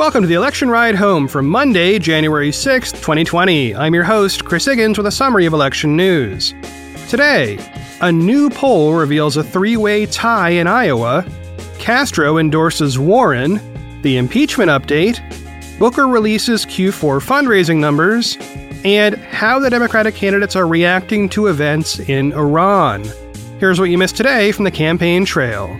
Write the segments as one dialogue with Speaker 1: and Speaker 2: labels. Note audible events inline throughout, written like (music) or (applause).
Speaker 1: Welcome to the election ride home for Monday, January 6th, 2020. I'm your host, Chris Higgins, with a summary of election news. Today, a new poll reveals a three way tie in Iowa, Castro endorses Warren, the impeachment update, Booker releases Q4 fundraising numbers, and how the Democratic candidates are reacting to events in Iran. Here's what you missed today from the campaign trail.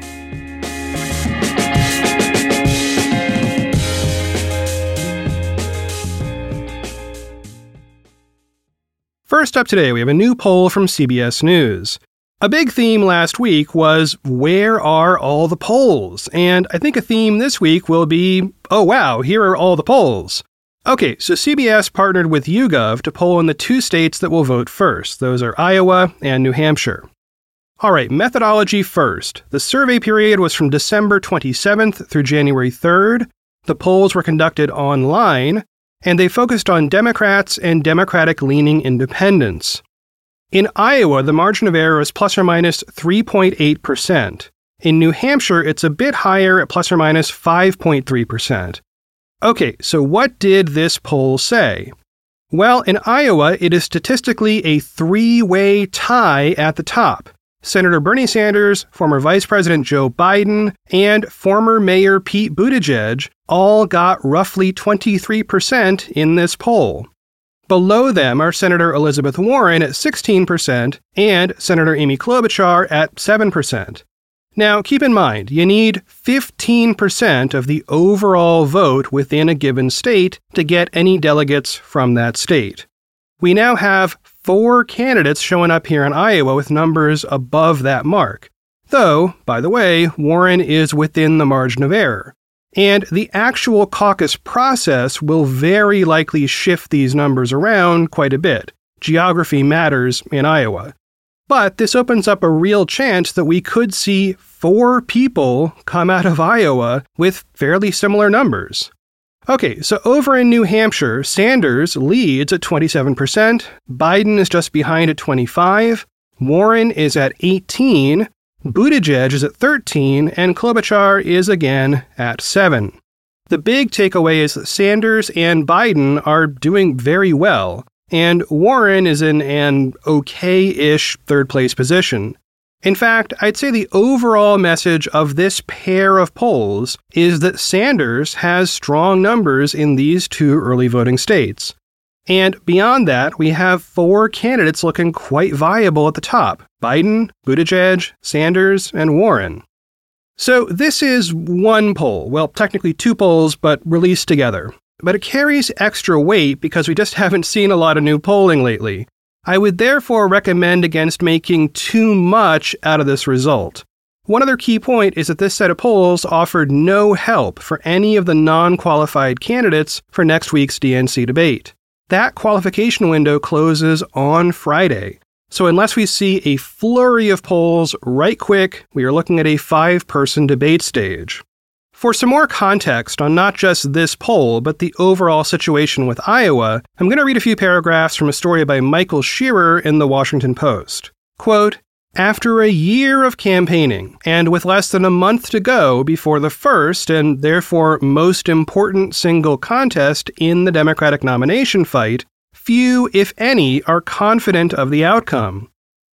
Speaker 1: First up today, we have a new poll from CBS News. A big theme last week was where are all the polls? And I think a theme this week will be oh wow, here are all the polls. Okay, so CBS partnered with YouGov to poll in the two states that will vote first. Those are Iowa and New Hampshire. All right, methodology first. The survey period was from December 27th through January 3rd. The polls were conducted online, and they focused on Democrats and Democratic leaning independents. In Iowa, the margin of error is plus or minus 3.8%. In New Hampshire, it's a bit higher at plus or minus 5.3%. Okay, so what did this poll say? Well, in Iowa, it is statistically a three way tie at the top. Senator Bernie Sanders, former Vice President Joe Biden, and former Mayor Pete Buttigieg all got roughly 23% in this poll. Below them are Senator Elizabeth Warren at 16% and Senator Amy Klobuchar at 7%. Now, keep in mind, you need 15% of the overall vote within a given state to get any delegates from that state. We now have four candidates showing up here in Iowa with numbers above that mark. Though, by the way, Warren is within the margin of error. And the actual caucus process will very likely shift these numbers around quite a bit. Geography matters in Iowa. But this opens up a real chance that we could see four people come out of Iowa with fairly similar numbers. Okay, so over in New Hampshire, Sanders leads at 27%, Biden is just behind at 25, Warren is at 18, Buttigieg is at 13, and Klobuchar is again at 7. The big takeaway is that Sanders and Biden are doing very well, and Warren is in an okay ish third place position. In fact, I'd say the overall message of this pair of polls is that Sanders has strong numbers in these two early voting states. And beyond that, we have four candidates looking quite viable at the top Biden, Buttigieg, Sanders, and Warren. So this is one poll, well, technically two polls, but released together. But it carries extra weight because we just (laughs) haven't seen a lot of new polling lately. I would therefore recommend against making too much out of this result. One other key point is that this set of polls offered no help for any of the non qualified candidates for next week's DNC debate. That qualification window closes on Friday. So, unless we see a flurry of polls right quick, we are looking at a five person debate stage. For some more context on not just this poll, but the overall situation with Iowa, I'm going to read a few paragraphs from a story by Michael Scherer in the Washington Post. Quote, after a year of campaigning, and with less than a month to go before the first and therefore most important single contest in the Democratic nomination fight, few, if any, are confident of the outcome.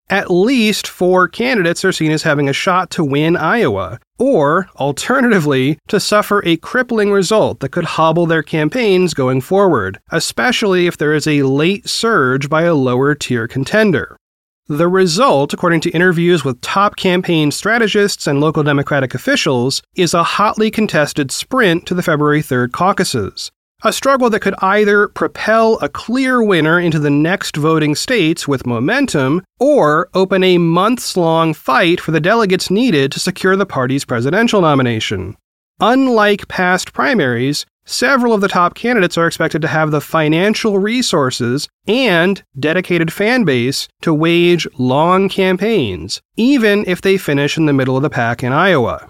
Speaker 1: At least four candidates are seen as having a shot to win Iowa, or, alternatively, to suffer a crippling result that could hobble their campaigns going forward, especially if there is a late surge by a lower tier contender. The result, according to interviews with top campaign strategists and local Democratic officials, is a hotly contested sprint to the February 3rd caucuses, a struggle that could either propel a clear winner into the next voting states with momentum or open a months long fight for the delegates needed to secure the party's presidential nomination. Unlike past primaries, several of the top candidates are expected to have the financial resources and dedicated fan base to wage long campaigns, even if they finish in the middle of the pack in Iowa.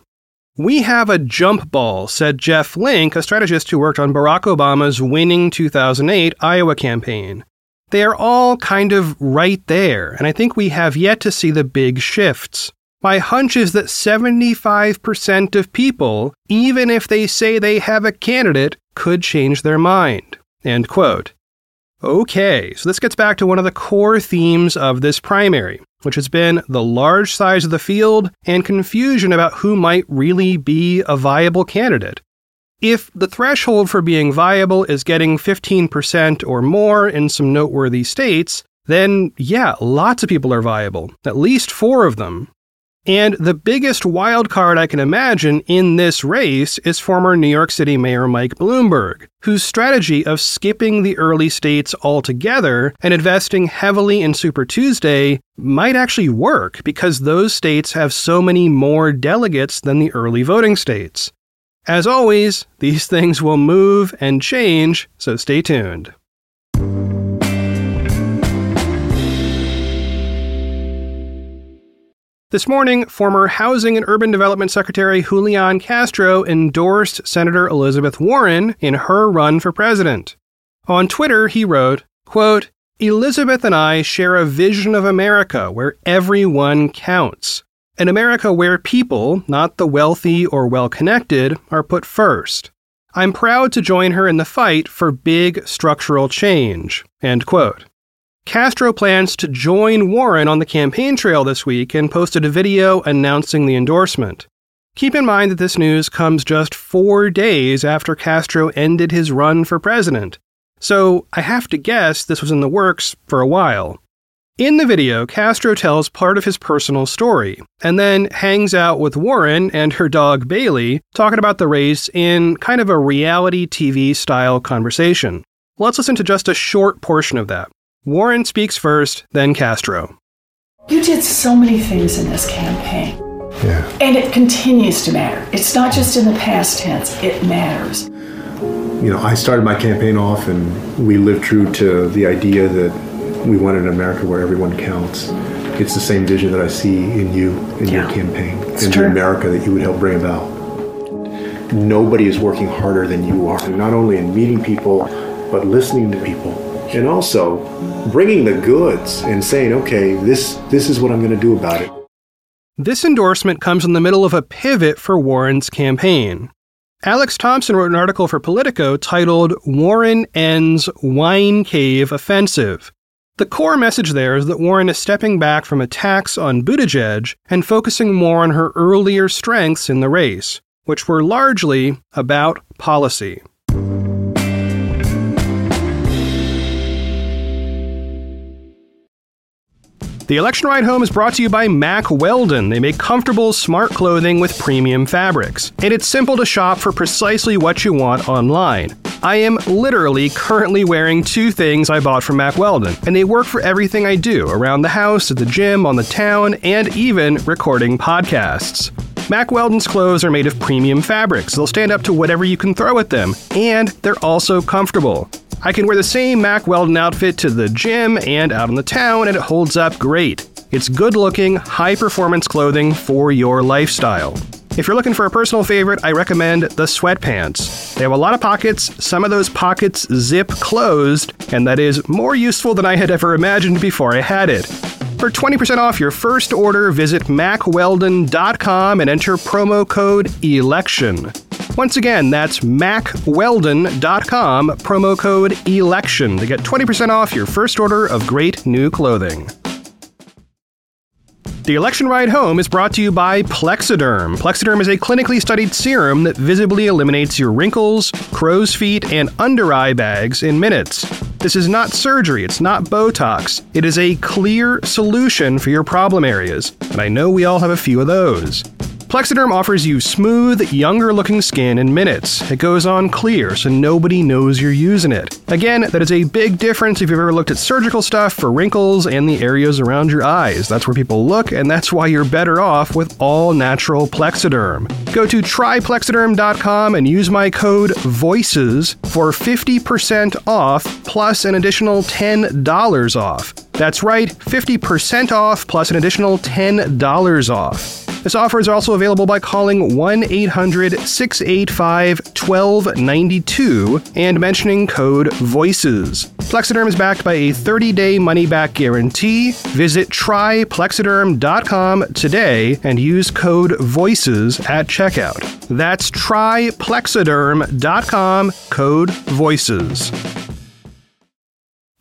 Speaker 1: We have a jump ball, said Jeff Link, a strategist who worked on Barack Obama's winning 2008 Iowa campaign. They are all kind of right there, and I think we have yet to see the big shifts. My hunch is that 75% of people, even if they say they have a candidate, could change their mind. End quote. Okay, so this gets back to one of the core themes of this primary, which has been the large size of the field and confusion about who might really be a viable candidate. If the threshold for being viable is getting 15% or more in some noteworthy states, then yeah, lots of people are viable, at least four of them. And the biggest wild card I can imagine in this race is former New York City Mayor Mike Bloomberg, whose strategy of skipping the early states altogether and investing heavily in Super Tuesday might actually work because those states have so many more delegates than the early voting states. As always, these (laughs) things will move and change, so stay tuned. This morning, former Housing and Urban Development Secretary Julian Castro endorsed Senator Elizabeth Warren in her run for president. On Twitter, he wrote, quote, Elizabeth and I share a vision of America where everyone counts. An America where people, not the wealthy or well connected, are put first. I'm proud to join her in the fight for big structural change. End quote. Castro plans to join Warren on the campaign trail this week and posted a video announcing the endorsement. Keep in mind that this news comes just four days after Castro ended his run for president, so I have to guess this was in the works for a while. In the video, Castro tells part of his personal story, and then hangs out with Warren and her dog Bailey, talking about the race in kind of a reality TV style conversation. Let's listen to just a short portion of that. Warren speaks first, then Castro.
Speaker 2: You did so many things in this campaign.
Speaker 3: Yeah.
Speaker 2: And it continues to matter. It's not just in the past tense, it matters.
Speaker 3: You know, I started my campaign off and we lived true to the idea that we wanted an America where everyone counts. It's the same vision that I see in you, in yeah. your campaign, in the America that you would help bring about. Nobody is working harder than you are, not only in meeting people, but listening to people and also bringing the goods and saying, okay, this this is what I'm going to do about it.
Speaker 1: This endorsement comes in the middle of a pivot for Warren's campaign. Alex Thompson wrote an article for Politico titled Warren Ends Wine Cave Offensive. The core message there is that Warren is stepping back from attacks on Buttigieg and focusing more on her earlier strengths in the race, which were largely about policy. The election ride home is brought to you by Mack Weldon. They make comfortable, smart clothing with premium fabrics. And it's simple to shop for precisely what you want online. I am literally currently wearing two things I bought from Mack Weldon, and they work for everything I do around the house, at the gym, on the town, and even recording podcasts. Mack Weldon's clothes are made of premium fabrics. They'll stand up to whatever you can throw at them, and they're also comfortable. I can wear the same Mack Weldon outfit to the gym and out in the town, and it holds up great. It's good looking, high performance clothing for your lifestyle. If you're looking for a personal favorite, I recommend the sweatpants. They have a lot of pockets, some of those pockets zip closed, and that is more useful than I had ever imagined before I had it. For 20% off your first order, visit mackweldon.com and enter promo code ELECTION. Once again, that's mackweldon.com, promo code ELECTION to get 20% off your first order of great new clothing. The election ride home is brought to you by Plexaderm. Plexaderm is a clinically studied serum that visibly eliminates your wrinkles, crow's feet, and under eye bags in minutes. This is not surgery, it's not Botox. It is a clear solution for your problem areas, and I know we all have a few of those. Plexaderm offers you smooth, younger looking skin in minutes. It goes on clear so nobody knows you're using it. Again, that is a big difference if you've ever looked at surgical stuff for wrinkles and the areas around your eyes. That's where people look, and that's why you're better off with all natural Plexaderm. Go to tryplexaderm.com and use my code VOICES for 50% off plus an additional $10 off. That's right, 50% off plus an additional $10 off. This offer is also available by calling 1 800 685 1292 and mentioning code VOICES. Plexaderm is backed by a 30 day money back guarantee. Visit tryplexaderm.com today and use code VOICES at checkout. That's tryplexaderm.com, code VOICES.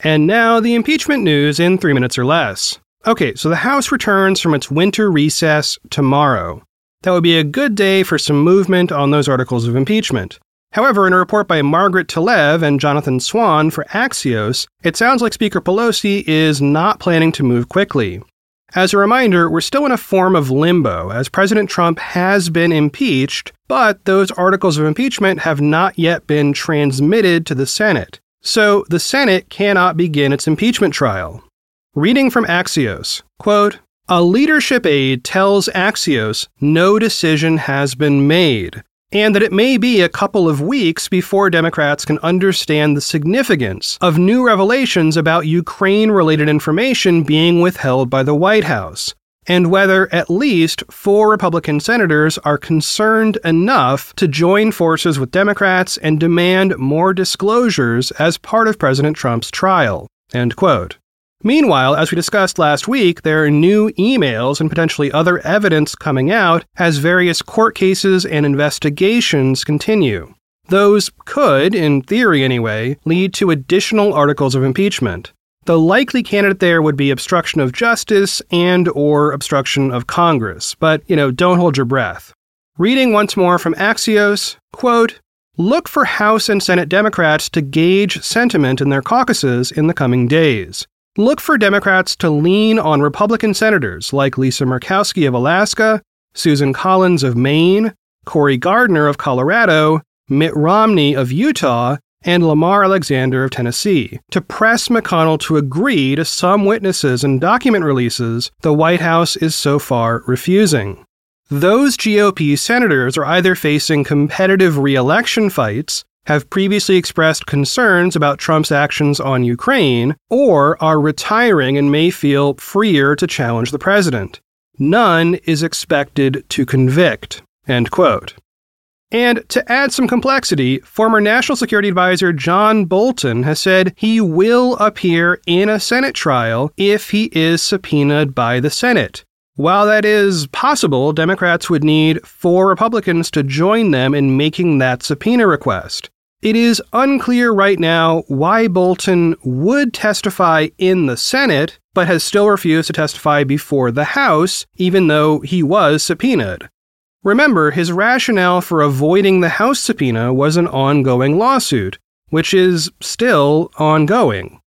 Speaker 1: And now the impeachment news in three minutes or less. Okay, so the House returns from its winter recess tomorrow. That would be a good day for some movement on those articles of impeachment. However, in a report by Margaret Talev and Jonathan Swan for Axios, it sounds like Speaker Pelosi is not planning to move quickly. As a reminder, we're still in a form of limbo, as President Trump has been impeached, but those articles of impeachment have not yet been transmitted to the Senate. So the Senate cannot begin its impeachment trial. Reading from Axios, quote, a leadership aide tells Axios no decision has been made and that it may be a couple of weeks before Democrats can understand the significance of new revelations about Ukraine related information being withheld by the White House, and whether at least four Republican senators are concerned enough to join forces with Democrats and demand more disclosures as part of President Trump's trial. End quote. Meanwhile, as we discussed last week, there are new emails and potentially other evidence coming out as various court cases and investigations continue. Those could, in theory anyway, lead to additional articles of impeachment. The likely candidate there would be obstruction of justice and or obstruction of Congress, but, you know, don't hold your breath. Reading once more from Axios, quote, Look for House and Senate Democrats to gauge sentiment in their caucuses in the coming days. Look for Democrats to lean on Republican senators like Lisa Murkowski of Alaska, Susan Collins of Maine, Cory Gardner of Colorado, Mitt Romney of Utah, and Lamar Alexander of Tennessee to press McConnell to agree to some witnesses and document releases the White House is so far refusing. Those GOP senators are either facing competitive reelection fights have previously expressed concerns about Trump's actions on Ukraine or are retiring and may feel freer to challenge the president. None is expected to convict. End quote. And to add some complexity, former National Security Advisor John Bolton has said he will appear in a Senate trial if he is subpoenaed by the Senate. While that is possible, Democrats would need four Republicans to join them in making that subpoena request. It is unclear right now why Bolton would testify in the Senate, but has still refused to testify before the House, even though he was subpoenaed. Remember, his rationale for avoiding the House subpoena was an ongoing lawsuit, which is still ongoing.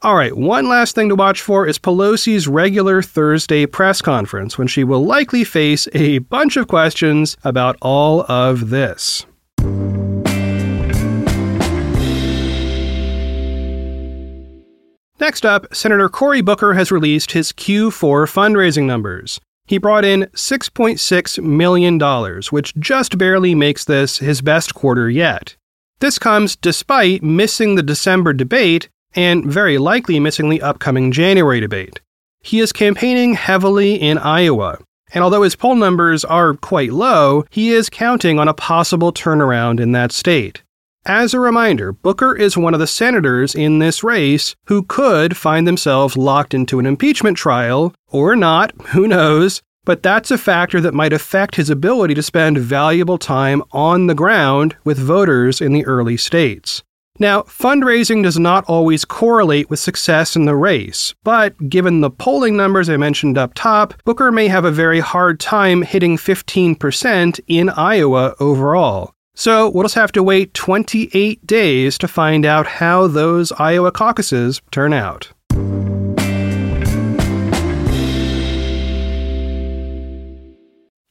Speaker 1: All right, one last thing to watch for is Pelosi's regular Thursday press conference, when she will likely face a bunch of questions about all of this. Next up, Senator Cory Booker has released his Q4 fundraising numbers. He brought in $6.6 million, which just barely makes this his best quarter yet. This comes despite missing the December debate and very likely missing the upcoming January debate. He is campaigning heavily in Iowa, and although his poll numbers are quite low, he is counting on a possible turnaround in that state. As a reminder, Booker is one of the senators in this race who could find themselves locked into an impeachment trial, or not, who knows, but that's a factor that might affect his ability to spend valuable time on the ground with voters in the early states. Now, fundraising does not always correlate with success in the race, but given the polling numbers I mentioned up top, Booker may have a very hard time hitting 15% in Iowa overall. So we'll just have to wait 28 days to find out how those Iowa caucuses turn out.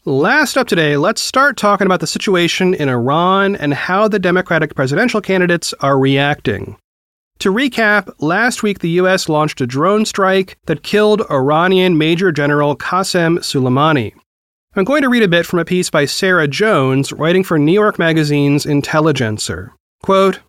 Speaker 1: Last up today, let's start talking about the situation in Iran and how the Democratic presidential candidates are reacting. To recap, last week the US launched a drone strike that killed Iranian Major General Qasem Soleimani. I'm going to read a bit from a piece by Sarah Jones, writing for New York Magazine's Intelligencer. Quote,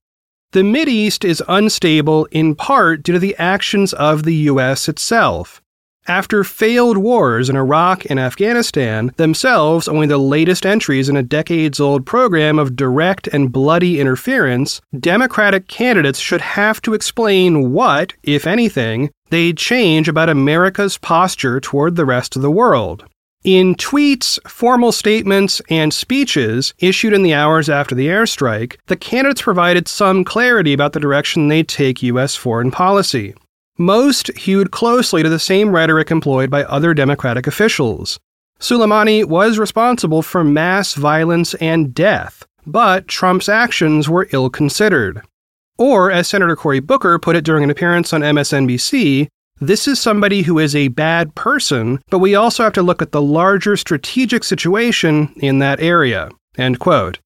Speaker 1: the East is unstable in part due to the actions of the U.S. itself. After failed wars in Iraq and Afghanistan, themselves only the latest entries in a decades old program of direct and bloody interference, Democratic candidates should have to explain what, if anything, they'd change about America's posture toward the rest of the world. In tweets, formal statements, and speeches issued in the hours after the airstrike, the candidates provided some clarity about the direction they take U.S. foreign policy. Most hewed closely to the same rhetoric employed by other Democratic officials. Soleimani was responsible for mass violence and death, but Trump's actions were ill considered. Or, as Senator Cory Booker put it during an appearance on MSNBC, this is somebody who is a bad person, but we also have to look at the larger strategic situation in that area. End quote.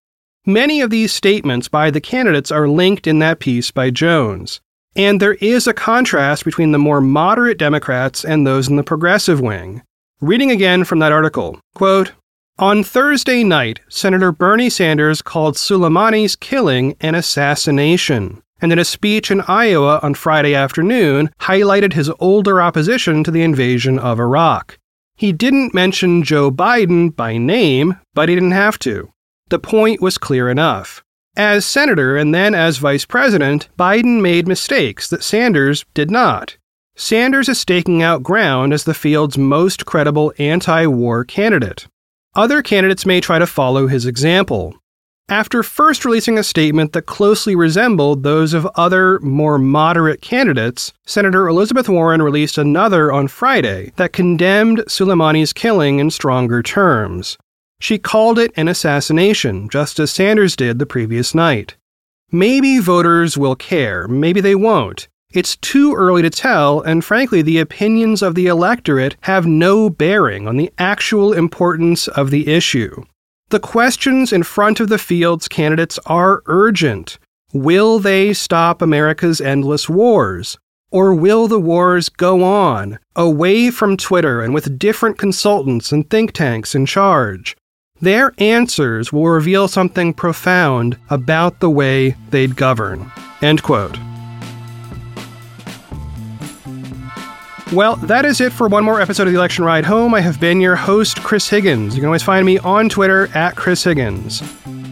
Speaker 1: Many of these statements by the candidates are linked in that piece by Jones. And there is a contrast between the more moderate Democrats and those in the progressive wing. Reading again from that article, quote, on Thursday night, Senator Bernie Sanders called Soleimani's killing an assassination and in a speech in Iowa on Friday afternoon, highlighted his older opposition to the invasion of Iraq. He didn't mention Joe Biden by name, but he didn't have to. The point was clear enough. As senator and then as vice president, Biden made mistakes that Sanders did not. Sanders is staking out ground as the field's most credible anti war candidate. Other candidates may try to follow his example. After first releasing a statement that closely resembled those of other, more moderate candidates, Senator Elizabeth Warren released another on Friday that condemned Soleimani's killing in stronger terms. She called it an assassination, just as Sanders did the previous night. Maybe voters will care, maybe they won't. It's too early to tell, and frankly, the opinions of the electorate have no bearing on the actual importance of the issue. The questions in front of the field's candidates are urgent. Will they stop America's endless wars? Or will the wars go on, away from Twitter and with different consultants and think tanks in charge? Their answers will reveal something profound about the way they'd govern. End quote. Well, that is it for one more episode of the Election Ride Home. I have been your host, Chris Higgins. You can always find me on Twitter at Chris Higgins.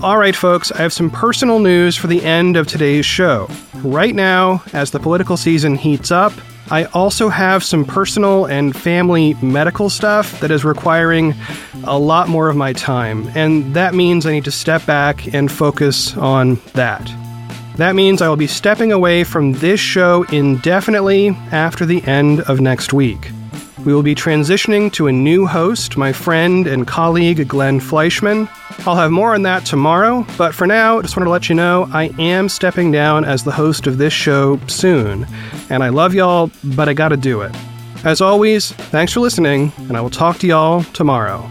Speaker 1: All right, folks, I have some personal news for the end of today's show. Right now, as the political season heats up, I also have some personal and family medical stuff that is requiring a lot more of my time, and that means I need to step back and focus on that. That means I will be stepping away from this show indefinitely after the end of next week. We will be transitioning to a new host, my friend and colleague Glenn Fleishman. I'll have more on that tomorrow, but for now, I just wanted to let you know I am stepping down as the host of this show soon. And I love y'all, but I gotta do it. As always, thanks for listening, and I will talk to y'all tomorrow.